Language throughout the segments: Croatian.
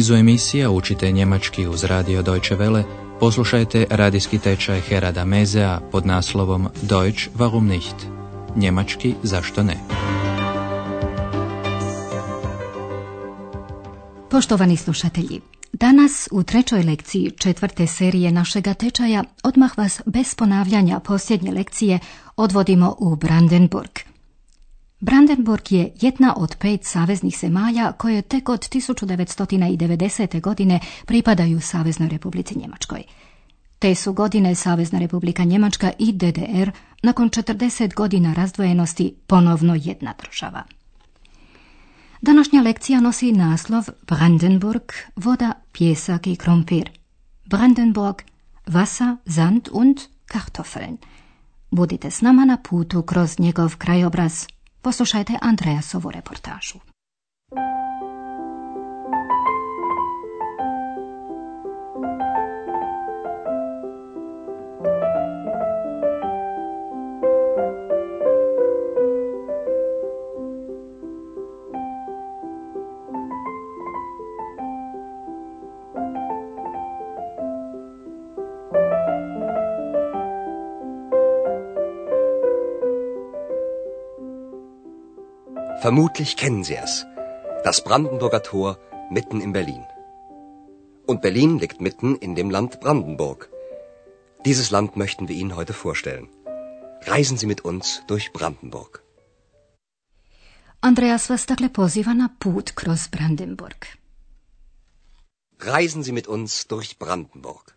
nizu emisija učite njemački uz radio Deutsche Welle, poslušajte radijski tečaj Herada Mezea pod naslovom Deutsch warum nicht? Njemački zašto ne? Poštovani slušatelji, danas u trećoj lekciji četvrte serije našega tečaja odmah vas bez ponavljanja posljednje lekcije odvodimo u Brandenburg – Brandenburg je jedna od pet saveznih zemalja koje tek od 1990. godine pripadaju Saveznoj republici Njemačkoj. Te su godine Savezna republika Njemačka i DDR nakon 40 godina razdvojenosti ponovno jedna država. Današnja lekcija nosi naslov Brandenburg, voda, pjesak i krompir. Brandenburg, Wasser, Sand und Kartoffeln. Budite s nama na putu kroz njegov krajobraz Poslušajte Andreasovu reportažu. Vermutlich kennen Sie es. Das Brandenburger Tor mitten in Berlin. Und Berlin liegt mitten in dem Land Brandenburg. Dieses Land möchten wir Ihnen heute vorstellen. Reisen Sie mit uns durch Brandenburg. Andreas vas dakle poziva na put kroz Brandenburg. Reisen Sie mit uns durch Brandenburg.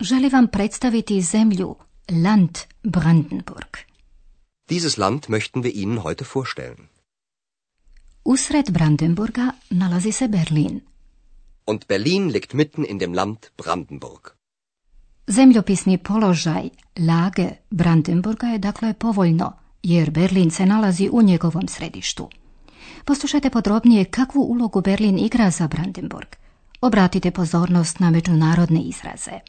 Želi vam predstaviti zemlju, Land Brandenburg. Dieses Land möchten wir Ihnen heute vorstellen. Usred Brandenburga nalazi se Berlin. Und Berlin liegt mitten in dem Land Brandenburg. Zemljopisni položaj Lage Brandenburga je dakle povoljno, jer Berlin se nalazi u njegovom središtu. Poslušajte podrobnije kakvu ulogu Berlin igra za Brandenburg. Obratite pozornost na međunarodne izraze.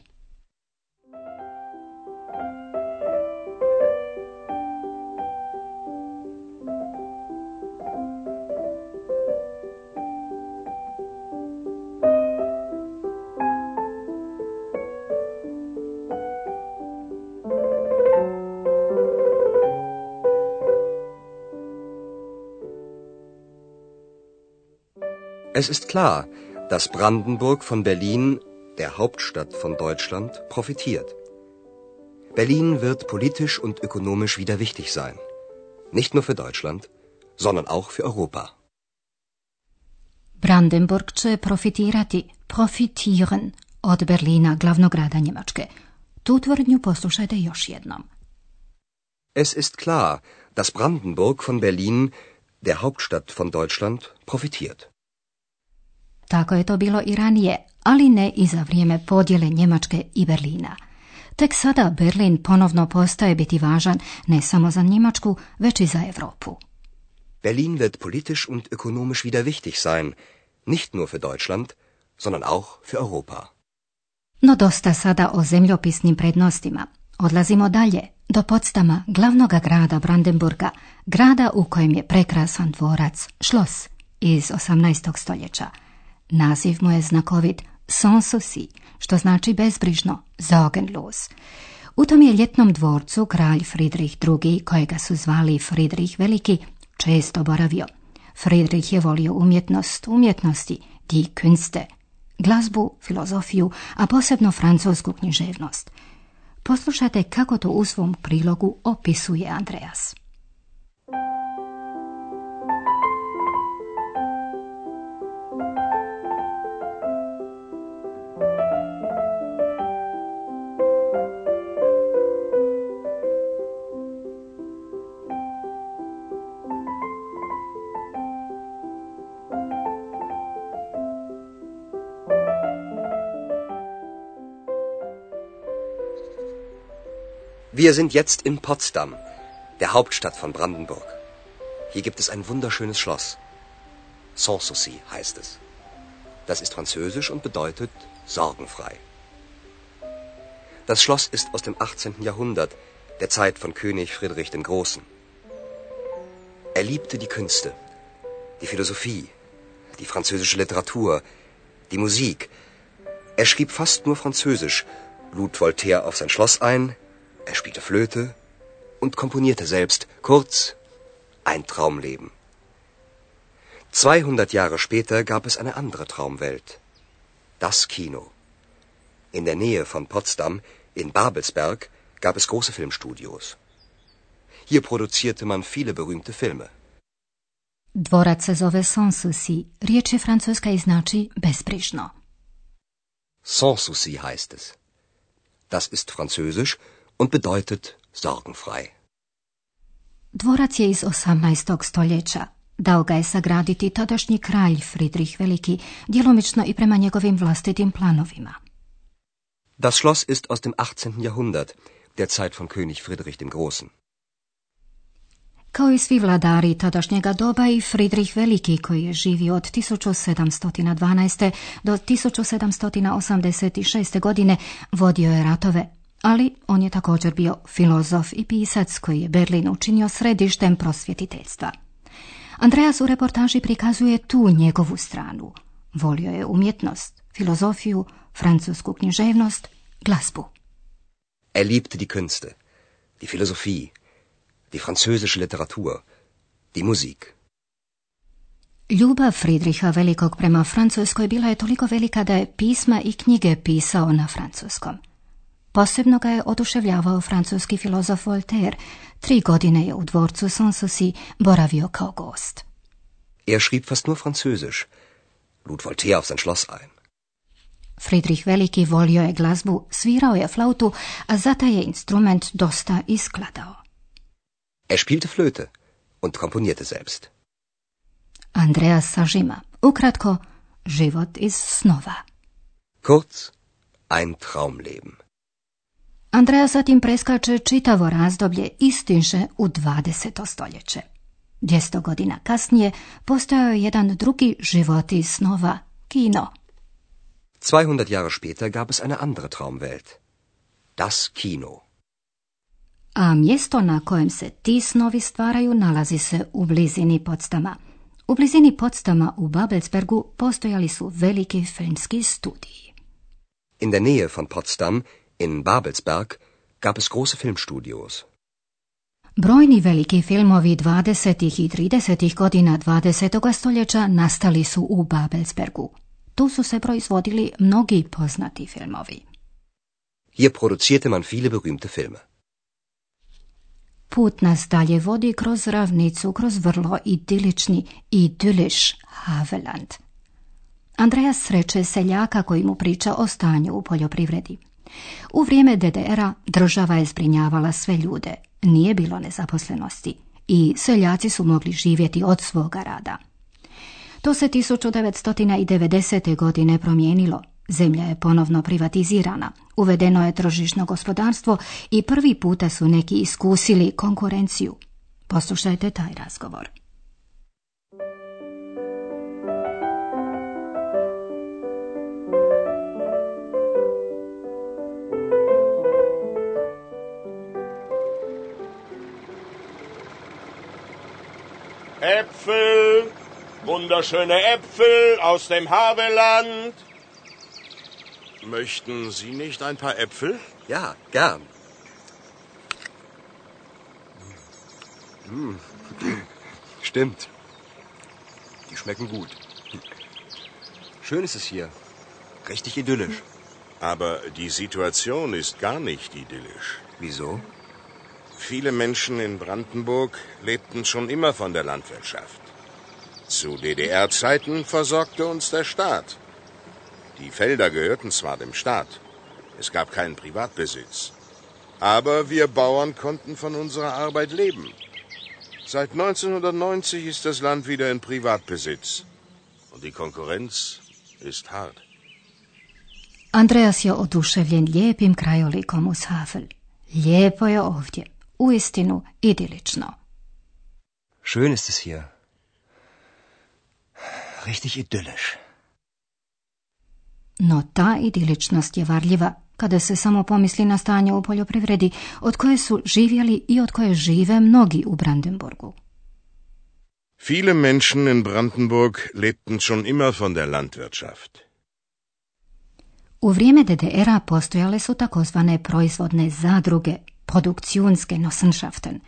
Es ist klar, dass Brandenburg von Berlin, der Hauptstadt von Deutschland, profitiert. Berlin wird politisch und ökonomisch wieder wichtig sein. Nicht nur für Deutschland, sondern auch für Europa. Brandenburg će profitirati, profitieren od Berlina, glavnog grada Njemačke. Tu tvrdnju poslušajte još jednom. Es ist klar, dass Brandenburg von Berlin, der Hauptstadt von Deutschland, profitiert. Tako je to bilo i ranije, ali ne i za vrijeme podjele Njemačke i Berlina. Tek sada Berlin ponovno postaje biti važan ne samo za Njemačku, već i za Europu. Berlin wird politisch und ökonomisch wieder wichtig sein, nicht nur für Deutschland, sondern auch für Europa. No dosta sada o zemljopisnim prednostima. Odlazimo dalje, do Podstama, glavnoga grada Brandenburga, grada u kojem je prekrasan dvorac, Schloss, iz 18. stoljeća – Naziv mu je znakovit Sanssouci, što znači bezbrižno, Sorgenlos. U tom je ljetnom dvorcu kralj Friedrich II, kojega su zvali Friedrich Veliki, često boravio. Friedrich je volio umjetnost, umjetnosti, die Künste, glazbu, filozofiju, a posebno francusku književnost. Poslušajte kako to u svom prilogu opisuje Andreas. Wir sind jetzt in Potsdam, der Hauptstadt von Brandenburg. Hier gibt es ein wunderschönes Schloss. Sanssouci heißt es. Das ist französisch und bedeutet sorgenfrei. Das Schloss ist aus dem 18. Jahrhundert, der Zeit von König Friedrich dem Großen. Er liebte die Künste, die Philosophie, die französische Literatur, Die Musik. Er schrieb fast nur Französisch, lud Voltaire auf sein Schloss ein, er spielte Flöte und komponierte selbst. Kurz, ein Traumleben. 200 Jahre später gab es eine andere Traumwelt. Das Kino. In der Nähe von Potsdam, in Babelsberg, gab es große Filmstudios. Hier produzierte man viele berühmte Filme. Dvorac se zove Sanssouci. Riječ je francuska i znači bezbrižno. Sanssouci heißt es. Das ist französisch und bedeutet sorgenfrei. Dvorac je iz 18. stoljeća. Dao ga je sagraditi tadašnji kralj Friedrich Veliki, djelomično i prema njegovim vlastitim planovima. Das Schloss ist aus dem 18. Jahrhundert, der Zeit von König Friedrich dem Großen. Kao i svi vladari tadašnjega doba i Friedrich Veliki koji je živio od 1712. do 1786. godine vodio je ratove, ali on je također bio filozof i pisac koji je Berlin učinio središtem prosvjetiteljstva. Andreas u reportaži prikazuje tu njegovu stranu. Volio je umjetnost, filozofiju, francusku književnost, glazbu. Er liebte die Künste, die Philosophie, die französische Literatur, die Musik. Ljubav Friedricha Velikog prema Francuskoj bila je toliko velika da je pisma i knjige pisao na francuskom. Posebno ga je oduševljavao francuski filozof Voltaire. Tri godine je u dvorcu Sanssouci boravio kao gost. Er schrieb fast nur französisch, lud Voltaire auf sein Schloss ein. Friedrich Veliki volio je glazbu, svirao je flautu, a za taj je instrument dosta iskladao. Er spielte Flöte und komponierte selbst. Andreas sažima. Ukratko, život iz snova. Kurz, ein Traumleben. Andreas zatim preskače čitavo razdoblje istinše u 20. stoljeće. 200 godina kasnije postojao je jedan drugi život iz snova, kino. 200 Jahre später gab es eine andere Traumwelt. Das Kino. A mjesto na kojem se ti snovi stvaraju nalazi se u blizini Podstama. U blizini Podstama u Babelsbergu postojali su veliki filmski studiji. In der Nähe von Potsdam, in Babelsberg, gab es große Filmstudios. Brojni veliki filmovi 20. i 30. godina 20. stoljeća nastali su u Babelsbergu. Tu su se proizvodili mnogi poznati filmovi. Hier produzierte man viele berühmte Filme. Put nas dalje vodi kroz ravnicu, kroz vrlo idilični, idiliš Haveland. Andreja sreće seljaka koji mu priča o stanju u poljoprivredi. U vrijeme DDR-a država je zbrinjavala sve ljude, nije bilo nezaposlenosti i seljaci su mogli živjeti od svoga rada. To se 1990. godine promijenilo. Zemlja je ponovno privatizirana, uvedeno je tržišno gospodarstvo i prvi puta su neki iskusili konkurenciju. Poslušajte taj razgovor. Äpfel, wunderschöne Äpfel aus dem Havelland. Möchten Sie nicht ein paar Äpfel? Ja, gern. Hm. Stimmt. Die schmecken gut. Schön ist es hier. Richtig idyllisch. Aber die Situation ist gar nicht idyllisch. Wieso? Viele Menschen in Brandenburg lebten schon immer von der Landwirtschaft. Zu DDR-Zeiten versorgte uns der Staat. Die Felder gehörten zwar dem Staat, es gab keinen Privatbesitz, aber wir Bauern konnten von unserer Arbeit leben. Seit 1990 ist das Land wieder in Privatbesitz und die Konkurrenz ist hart. Andreas je oduševljen lijepim krajolikom uz Havel. Lijepo je ovdje, uistinu idilično. Schön ist es hier. Richtig idyllisch. No ta idiličnost je varljiva kada se samo pomisli na stanje u poljoprivredi od koje su živjeli i od koje žive mnogi u Brandenburgu. Viele Menschen in Brandenburg lebten schon immer von der Landwirtschaft. U vrijeme DDR-a postojale su takozvane proizvodne zadruge, produkcijunske Nossenschaften.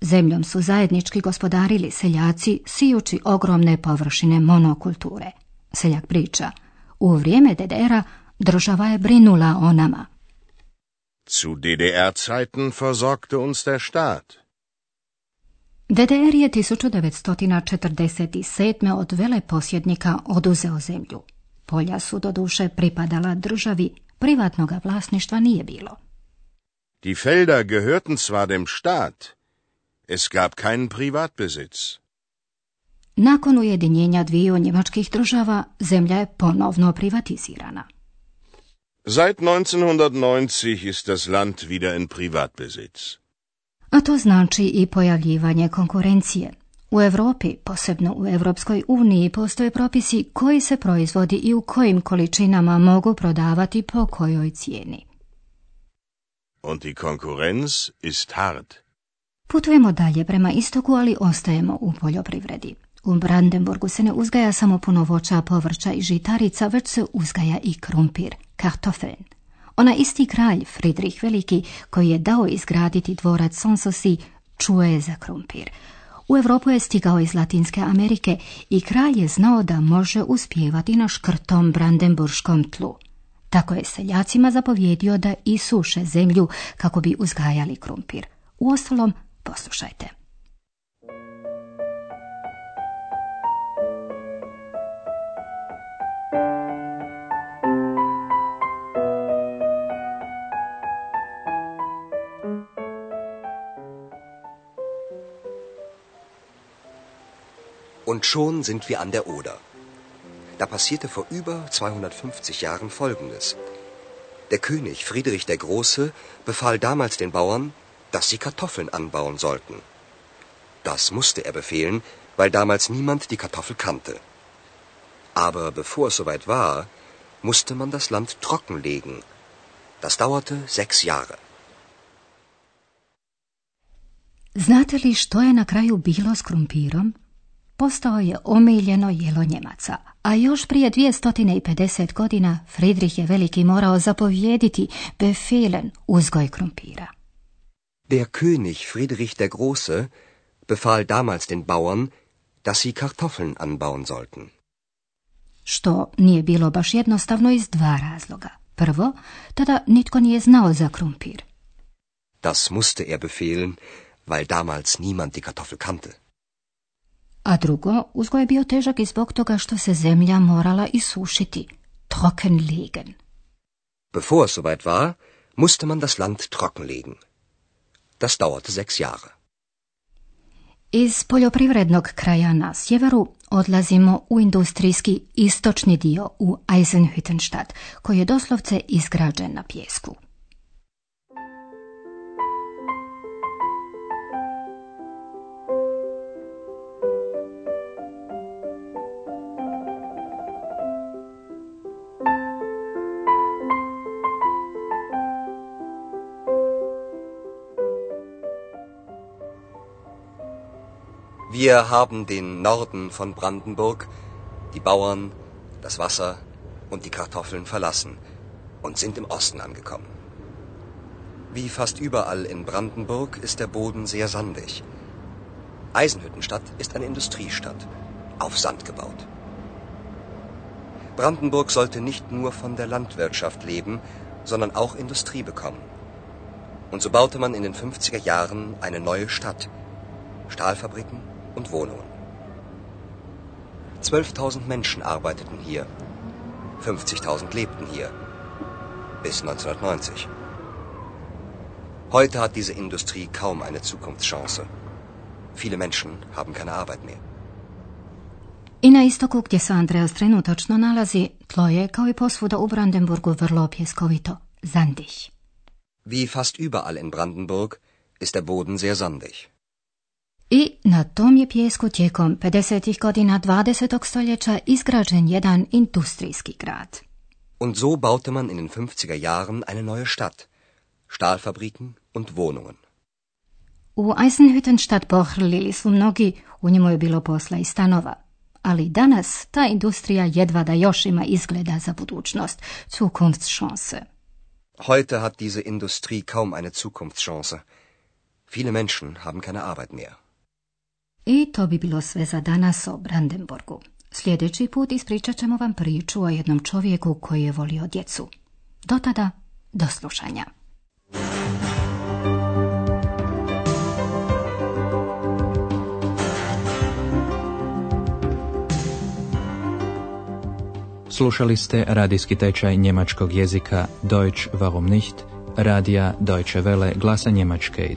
Zemljom su zajednički gospodarili seljaci sijući ogromne površine monokulture. Seljak priča, u vrijeme DDR-a država je brinula o nama. Zu DDR-Zeiten versorgte uns der Staat. DDR je 1947. od veleposjednika oduzeo zemlju. Polja su do duše pripadala državi, privatnoga vlasništva nije bilo. Die Felder gehörten zwar dem Staat, es gab keinen Privatbesitz. Nakon ujedinjenja dviju njemačkih država, zemlja je ponovno privatizirana. Seit 1990 ist das Land wieder in Privatbesitz. A to znači i pojavljivanje konkurencije. U Europi, posebno u Europskoj uniji, postoje propisi koji se proizvodi i u kojim količinama mogu prodavati po kojoj cijeni. Und die Konkurrenz ist hart. Putujemo dalje prema istoku, ali ostajemo u poljoprivredi. U Brandenburgu se ne uzgaja samo puno voća, povrća i žitarica, već se uzgaja i krumpir, kartofeln. Ona isti kralj, Friedrich Veliki, koji je dao izgraditi dvorac Sanssouci, čuje za krumpir. U Europu je stigao iz Latinske Amerike i kralj je znao da može uspjevati na škrtom brandenburškom tlu. Tako je seljacima zapovjedio da isuše zemlju kako bi uzgajali krumpir. Uostalom, poslušajte. Und schon sind wir an der Oder. Da passierte vor über 250 Jahren Folgendes. Der König Friedrich der Große befahl damals den Bauern, dass sie Kartoffeln anbauen sollten. Das musste er befehlen, weil damals niemand die Kartoffel kannte. Aber bevor es soweit war, musste man das Land trockenlegen. Das dauerte sechs Jahre. Znate li što je na kraju bilo s krumpirom? Postao je omiljeno jelo Njemaca, a još prije 250 godina Friedrich je veliki morao zapovjediti befehlen uzgoj krumpira. Der König Friedrich der Große befahl damals den Bauern, dass sie Kartoffeln anbauen sollten. Što nije bilo baš jednostavno iz dva razloga. Prvo, tada nitko nije znao za krumpir. Das musste er befehlen, weil damals niemand die Kartoffel kannte. A drugo, uzgoj je bio težak i zbog toga što se zemlja morala isušiti. Trockenlegen. Bevor es soweit war, musste man das Land trockenlegen. Das dauerte sechs Jahre. Iz poljoprivrednog kraja na sjeveru odlazimo u industrijski istočni dio u Eisenhüttenstadt, koji je doslovce izgrađen na pjesku. Wir haben den Norden von Brandenburg, die Bauern, das Wasser und die Kartoffeln verlassen und sind im Osten angekommen. Wie fast überall in Brandenburg ist der Boden sehr sandig. Eisenhüttenstadt ist eine Industriestadt, auf Sand gebaut. Brandenburg sollte nicht nur von der Landwirtschaft leben, sondern auch Industrie bekommen. Und so baute man in den 50er Jahren eine neue Stadt. Stahlfabriken, und Wohnungen. 12.000 Menschen arbeiteten hier. 50.000 lebten hier. Bis 1990. Heute hat diese Industrie kaum eine Zukunftschance. Viele Menschen haben keine Arbeit mehr. I na istoku gdje se Andreas trenutačno nalazi, tlo je kao i posvuda u Brandenburgu vrlo pjeskovito, zandig. Wie fast überall in Brandenburg ist der Boden sehr sandig. I na tom je pjesku tijekom 50. godina 20. stoljeća izgrađen jedan industrijski grad. Und so baute man in den 50er Jahren eine neue Stadt. Stahlfabriken und Wohnungen. U Eisenhüttenstadt pohrlili su mnogi, u njemu je bilo posla i stanova. ali danas ta industrija jedva da još ima izgleda za budućnost, Zukunftschance. Heute hat diese Industrie kaum eine Zukunftschance. Viele Menschen haben keine Arbeit mehr. I to bi bilo sve za danas o Brandenburgu. Sljedeći put ispričat ćemo vam priču o jednom čovjeku koji je volio djecu. Do tada, do slušanja. Slušali ste radijski tečaj njemačkog jezika Deutsch warum nicht, radija Deutsche Welle glasa Njemačke,